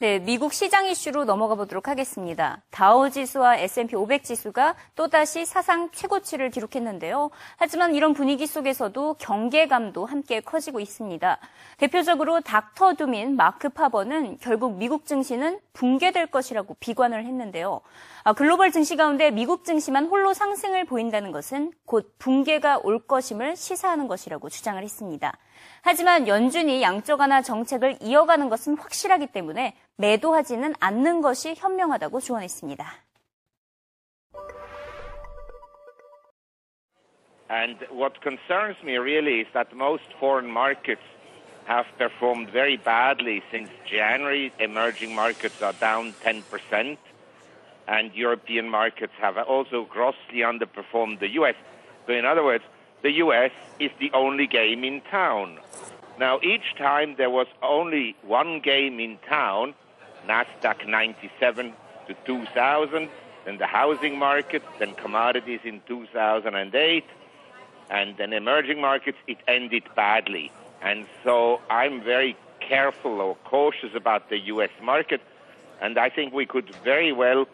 네, 미국 시장 이슈로 넘어가 보도록 하겠습니다. 다우 지수와 S&P 500 지수가 또다시 사상 최고치를 기록했는데요. 하지만 이런 분위기 속에서도 경계감도 함께 커지고 있습니다. 대표적으로 닥터 두민 마크 파버는 결국 미국 증시는 붕괴될 것이라고 비관을 했는데요. 아, 글로벌 증시 가운데 미국 증시만 홀로 상승을 보인다는 것은 곧 붕괴가 올 것임을 시사하는 것이라고 주장을 했습니다. 하지만 연준이 양적 완화 정책을 이어가는 것은 확실하기 때문에 매도하지는 않는 것이 현명하다고 조언했습니다. And what concerns me really is that most foreign markets have performed very badly since January. Emerging markets are down 10%, and European markets have also grossly underperformed the US. So, in other words, the US is the only game in town. Now, each time there was only one game in town, NASDAQ 97 to 2000, then the housing market, then commodities in 2008, and then emerging markets, it ended badly. And so I'm very careful or cautious about the US market, and I think we could very well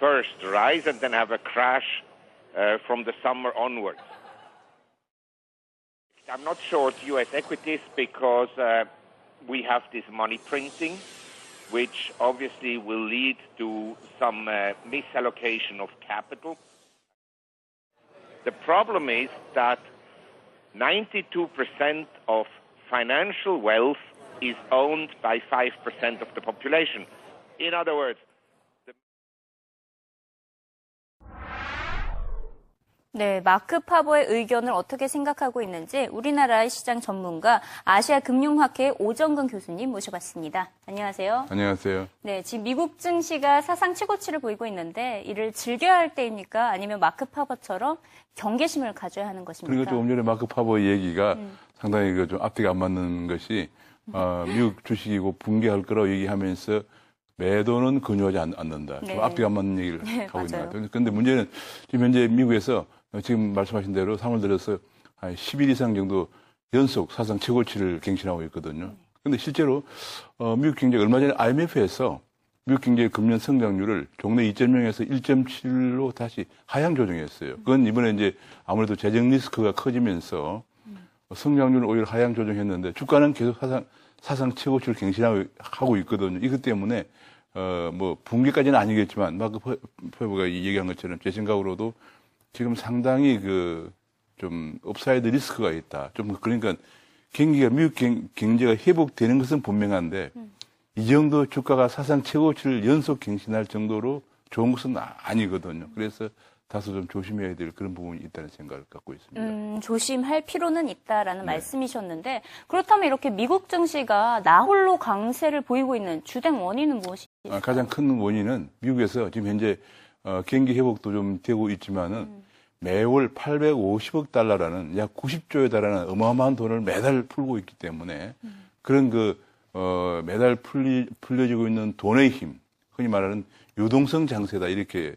first rise and then have a crash uh, from the summer onwards. I'm not short U.S. equities because uh, we have this money printing, which obviously will lead to some uh, misallocation of capital. The problem is that 92% of financial wealth is owned by 5% of the population. In other words, 네, 마크 파버의 의견을 어떻게 생각하고 있는지 우리나라의 시장 전문가 아시아 금융학회 오정근 교수님 모셔봤습니다. 안녕하세요. 안녕하세요. 네, 지금 미국 증시가 사상 최고치를 보이고 있는데 이를 즐겨야 할 때입니까? 아니면 마크 파버처럼 경계심을 가져야 하는 것입니까? 그러니까 조금 전에 마크 파버 얘기가 음. 상당히 그 좀 앞뒤가 안 맞는 것이 어, 미국 주식이고 붕괴할 거라고 얘기하면서 매도는 근요하지 않, 는다 네. 앞뒤가 안 맞는 얘기를 네, 하고. 있는 것 같아요. 그런데 문제는 지금 현재 미국에서 지금 말씀하신 대로 3월 들어서 한 10일 이상 정도 연속 사상 최고치를 갱신하고 있거든요. 근데 실제로 어, 미국 경제 얼마 전에 IMF에서 미국 경제의 금년 성장률을 종래 2.0에서 1.7로 다시 하향 조정했어요. 그건 이번에 이제 아무래도 재정 리스크가 커지면서 성장률을 오히려 하향 조정했는데 주가는 계속 사상, 사상 최고치를 갱신하고 있거든요. 이것 때문에 어, 뭐 붕괴까지는 아니겠지만 마크 파버가 얘기한 것처럼 제 생각으로도 지금 상당히 그 좀 upside 리스크가 있다. 좀 그러니까 경기가 미국 경제가 회복되는 것은 분명한데 음. 이 정도 주가가 사상 최고치를 연속 갱신할 정도로 좋은 것은 아니거든요. 그래서 다소 좀 조심해야 될 그런 부분이 있다는 생각을 갖고 있습니다. 음, 조심할 필요는 있다라는 네. 말씀이셨는데 그렇다면 이렇게 미국 증시가 나홀로 강세를 보이고 있는 주된 원인은 무엇이죠? 아, 가장 큰 원인은 미국에서 지금 현재 어, 경기 회복도 좀 되고 있지만은 음. 매월 850억 달러라는 약 90조에 달하는 어마어마한 돈을 매달 풀고 있기 때문에 음. 그런 그 어, 매달 풀리, 풀려지고 있는 돈의 힘, 흔히 말하는 유동성 장세다 이렇게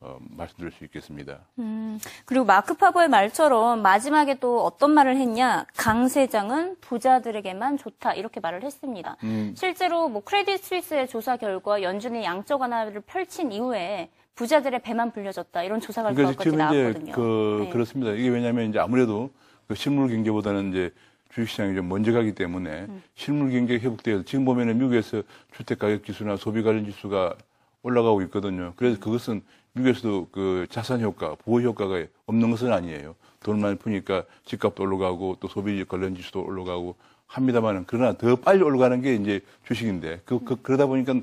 어, 말씀드릴 수 있겠습니다. 음, 그리고 마크 파버의 말처럼 마지막에 또 어떤 말을 했냐? 강 세장은 부자들에게만 좋다 이렇게 말을 했습니다. 음. 실제로 뭐 크레딧 스위스의 조사 결과 연준이 양적 완화를 펼친 이후에 부자들의 배만 불려졌다 이런 조사 결과까지 그러니까 나왔거든요. 그, 네. 그렇습니다. 이게 왜냐하면 이제 아무래도 그 실물 경제보다는 이제 주식시장이 좀 먼저 가기 때문에 음. 실물 경제가 회복돼서 지금 보면은 미국에서 주택 가격 지수나 소비 관련 지수가 올라가고 있거든요. 그래서 그것은 미국에서도 그 자산 효과, 보호 효과가 없는 것은 아니에요. 돈을 많이 푸니까 집값도 올라가고 또 소비 관련 지수도 올라가고 합니다만은 그러나 더 빨리 올라가는 게 이제 주식인데 그, 그 그러다 보니까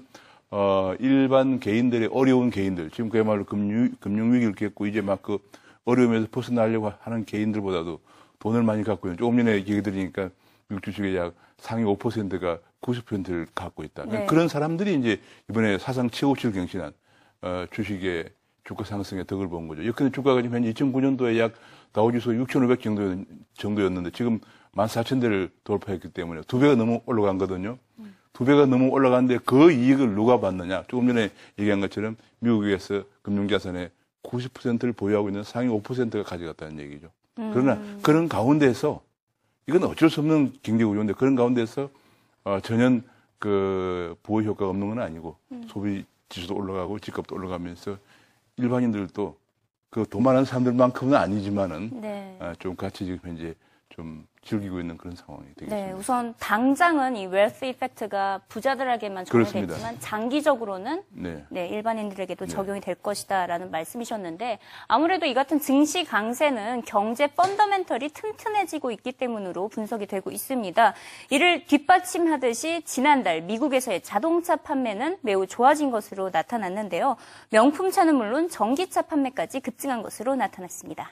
어, 일반 개인들의 어려운 개인들, 지금 그야말로 금융, 금융위기를 겪고 이제 막 그 어려움에서 벗어나려고 하는 개인들보다도 돈을 많이 갖고 있는, 조금 전에 얘기 드리니까 미국 주식의 약 상위 5%가 90%를 갖고 있다. 네. 그런 사람들이 이제 이번에 사상 최고치를 경신한 어, 주식의 주가 상승에 덕을 본 거죠. 여기 주가가 지금 현재 2009년도에 약 다우지수 6,500 정도, 정도였는데 지금 14,000대를 돌파했기 때문에 두 배가 넘어 올라간 거거든요. 음. 두 배가 넘어 올라갔는데 그 이익을 누가 받느냐. 조금 전에 얘기한 것처럼 미국에서 금융자산의 90%를 보유하고 있는 상위 5%가 가져갔다는 얘기죠. 음. 그러나 그런 가운데서 이건 어쩔 수 없는 경제 구조인데 그런 가운데서 어, 전혀 그 보호 효과가 없는 건 아니고 소비 지수도 올라가고 집값도 올라가면서 일반인들도 그 도만한 사람들만큼은 아니지만은 네. 아, 좀 같이 지금 현재 좀 즐기고 있는 그런 상황이 되겠습니다. 네, 우선 당장은 이 웰스 이펙트가 부자들에게만 적용됐지만 그렇습니다. 장기적으로는 네. 네, 일반인들에게도 적용이 될 것이다라는 말씀이셨는데 아무래도 이 같은 증시 강세는 경제 펀더멘털이 튼튼해지고 있기 때문으로 분석이 되고 있습니다. 이를 뒷받침하듯이 지난달 미국에서의 자동차 판매는 매우 좋아진 것으로 나타났는데요. 명품차는 물론 전기차 판매까지 급증한 것으로 나타났습니다.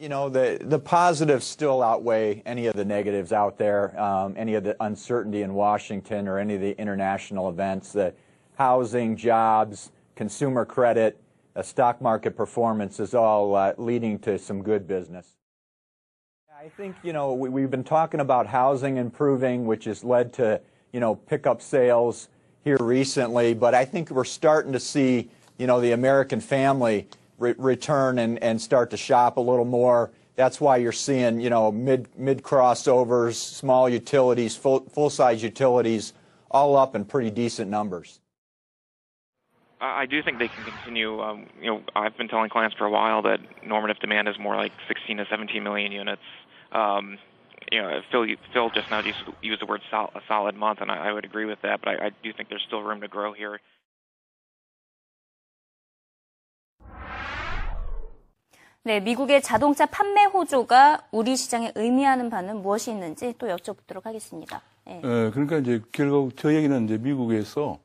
You know, the, the positives still outweigh any of the negatives out there, um, any of the uncertainty in Washington or any of the international events. The housing, jobs, consumer credit, uh, stock market performance is all uh, leading to some good business. I think, you know, we, we've been talking about housing improving, which has led to, you know, pickup sales here recently, but I think we're starting to see, you know, the American family re- return and, and start to shop a little more. That's why you're seeing, you know, mid, mid crossovers, small utilities, full, full size utilities, all up in pretty decent numbers. I do think they can continue. Um, you know, I've been telling clients for a while that normative demand is more like 16 to 17 million units. Um, you know, Phil, Phil just now used, used the word sol- a solid month, and I, I would agree with that. But I, I do think there's still room to grow here. 네, 미국의 자동차 판매 호조가 우리 시장에 의미하는 바는 무엇이 있는지 또 여쭤보도록 하겠습니다. 네. 예, 그러니까 이제 결국 저 얘기는 이제 미국에서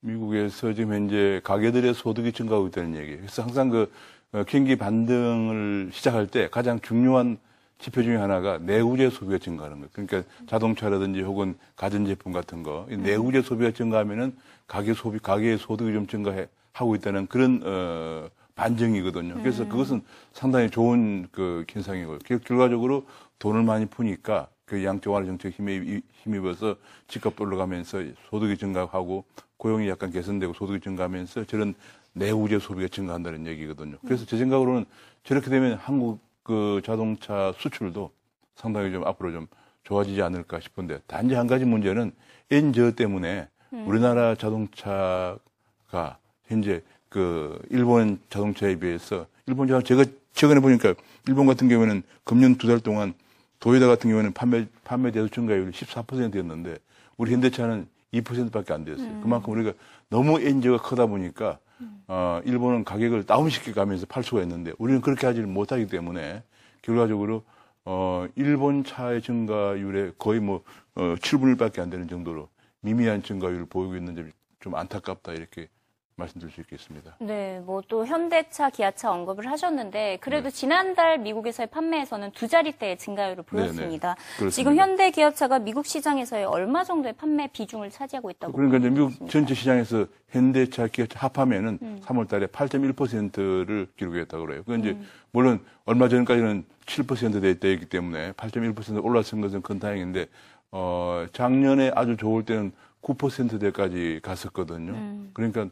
미국에서 지금 현재 가게들의 소득이 증가하고 있다는 얘기예요. 그래서 항상 그 어, 경기 반등을 시작할 때 가장 중요한 지표 중에 하나가 내구재 소비가 증가하는 거예요. 그러니까 자동차라든지 혹은 가전제품 같은 거, 이 내구재 소비가 증가하면은 가게 소비, 가게의 소득이 좀 증가하고 있다는 그런, 어, 반증이거든요. 그래서 그것은 상당히 좋은 그 현상이고요. 결- 결과적으로 돈을 많이 푸니까 그 양적 완화 정책 힘에 힘입어서 집값도 올라가면서 소득이 증가하고 고용이 약간 개선되고 소득이 증가하면서 저런 내구재 소비가 증가한다는 얘기거든요. 그래서 제 생각으로는 저렇게 되면 한국 그 자동차 수출도 상당히 좀 앞으로 좀 좋아지지 않을까 싶은데 단지 한 가지 문제는 엔저 때문에 우리나라 자동차가 현재 그 일본 자동차에 비해서 일본 자동차 제가 최근에 보니까 일본 같은 경우에는 금년 두 달 동안 도요타 같은 경우에는 판매 판매 대수 증가율이 14%였는데 우리 현대차는 2%밖에 안 됐어요. 그만큼 우리가 너무 엔저가 크다 보니까 어 일본은 가격을 다운시켜 가면서 팔 수가 있는데 우리는 그렇게 하지를 못하기 때문에 결과적으로 어 일본 차의 증가율에 거의 뭐 어, 7분의 1밖에 안 되는 정도로 미미한 증가율을 보이고 있는 점이 좀 안타깝다 이렇게 말씀드릴 수 있겠습니다. 네, 뭐 또 현대차, 기아차 언급을 하셨는데 그래도 지난달 미국에서의 판매에서는 두 자릿대의 증가율을 보였습니다. 그렇습니다. 지금 현대 기아차가 미국 시장에서의 얼마 정도의 판매 비중을 차지하고 있다고 그러니까 이제 미국? 전체 시장에서 현대차, 기아차 합하면은 3월 달에 8.1%를 기록했다고 그래요. 그 이제 물론 얼마 전까지는 7%대 때였기 때문에 8.1% 올랐은 것은 큰 다행인데 어 작년에 아주 좋을 때는 9%대까지 갔었거든요. 그러니까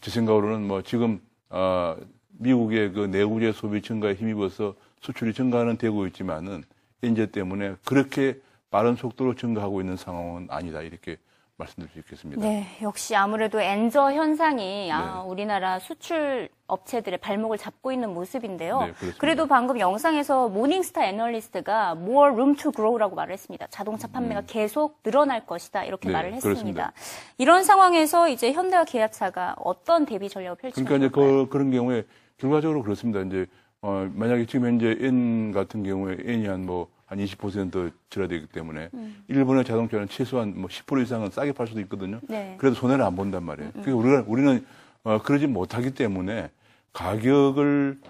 제 생각으로는 뭐 지금 어 미국의 그 내구재 소비 증가에 힘입어서 수출이 증가는 되고 있지만은 인재 때문에 그렇게 빠른 속도로 증가하고 있는 상황은 아니다. 이렇게 말씀드릴 수 있겠습니다. 네, 역시 아무래도 엔저 현상이 아, 네. 우리나라 수출 업체들의 발목을 잡고 있는 모습인데요. 네. 그래도 방금 영상에서 모닝스타 애널리스트가 more room to grow라고 말을 했습니다. 자동차 판매가 계속 늘어날 것이다 이렇게 음. 네, 말을 했습니다. 그렇습니다. 이런 상황에서 이제 현대와 기아차가 어떤 대비 전략을 펼치는 그러니까 이제? 그, 그런 경우에 결과적으로 그렇습니다. 이제 어, 만약에 지금 현재 N 같은 경우에 N이 한뭐 한 20% 절하되기 때문에 음. 일본의 자동차는 최소한 뭐 10% 이상은 싸게 팔 수도 있거든요. 네. 음, 그래도 손해를 안 본단 말이에요. 그러니까 우리가 우리는 어, 그러지 못하기 때문에 가격을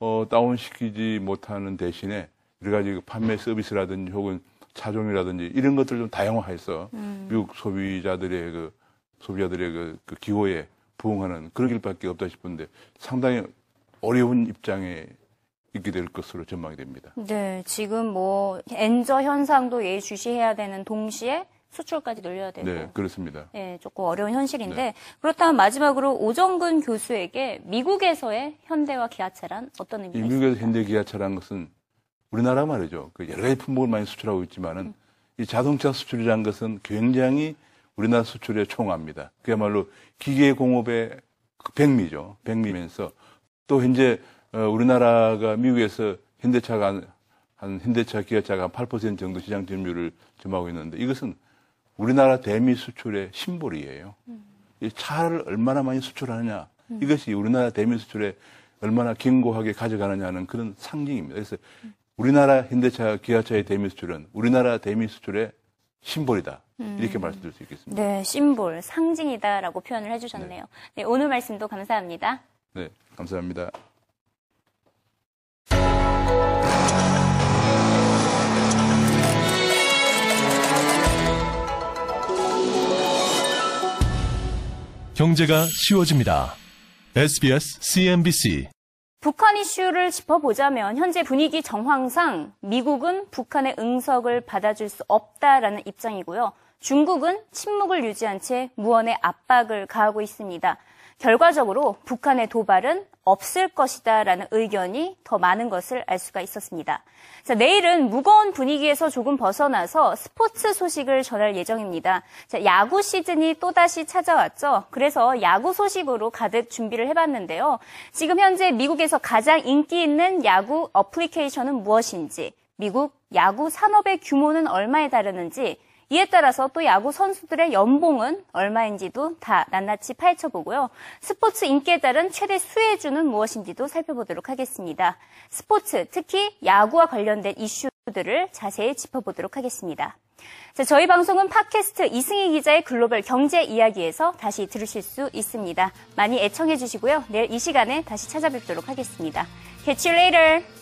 어, 다운시키지 못하는 대신에 여러 가지 그 판매 서비스라든지 혹은 차종이라든지 이런 것들 좀 다양화해서 음. 미국 소비자들의 그 소비자들의 그, 그 기호에 부응하는 그런 길밖에 없다 싶은데 상당히 어려운 입장에 있게 될 것으로 전망이 됩니다. 네, 지금 뭐 엔저 현상도 예의주시해야 되는 동시에 수출까지 늘려야 되고 네, 그렇습니다. 예, 조금 어려운 현실인데 네. 그렇다면 마지막으로 오정근 교수에게 미국에서의 현대와 기아차란 어떤 이 의미가 미국에서 있습니까? 현대 기아차라는 것은 우리나라 말이죠. 그 여러 가지 품목을 많이 수출하고 있지만은 이 자동차 수출이라는 것은 굉장히 우리나라 수출의 총아입니다. 그야말로 기계 공업의 그 백미죠. 백미면서 또 현재 어, 우리나라가 미국에서 현대차가 한, 한 현대차 기아차가 한 8% 정도 시장 점유율을 점하고 있는데 이것은 우리나라 대미 수출의 심볼이에요. 이 차를 얼마나 많이 수출하느냐 이것이 우리나라 대미 수출에 얼마나 견고하게 가져가느냐는 그런 상징입니다. 그래서 우리나라 현대차 기아차의 대미 수출은 우리나라 대미 수출의 심볼이다 이렇게 말씀드릴 수 있겠습니다. 네, 심볼, 상징이다라고 표현을 해주셨네요. 네, 오늘 말씀도 감사합니다. 네, 감사합니다. 경제가 쉬워집니다. SBS CNBC 북한 이슈를 짚어보자면 현재 분위기 정황상 미국은 북한의 응석을 받아줄 수 없다라는 입장이고요. 중국은 침묵을 유지한 채 무언의 압박을 가하고 있습니다. 결과적으로 북한의 도발은 없을 것이다라는 의견이 더 많은 것을 알 수가 있었습니다. 자, 내일은 무거운 분위기에서 조금 벗어나서 스포츠 소식을 전할 예정입니다. 자, 야구 시즌이 또다시 찾아왔죠. 그래서 야구 소식으로 가득 준비를 해봤는데요. 지금 현재 미국에서 가장 인기 있는 야구 어플리케이션은 무엇인지, 미국 야구 산업의 규모는 얼마에 달하는지, 이에 따라서 또 야구 선수들의 연봉은 얼마인지도 다 낱낱이 파헤쳐 보고요. 스포츠 인기에 따른 최대 수혜주는 무엇인지도 살펴보도록 하겠습니다. 스포츠, 특히 야구와 관련된 이슈들을 자세히 짚어보도록 하겠습니다. 자, 저희 방송은 팟캐스트 이승희 기자의 글로벌 경제 이야기에서 다시 들으실 수 있습니다. 많이 애청해 주시고요. 내일 이 시간에 다시 찾아뵙도록 하겠습니다. Catch you later!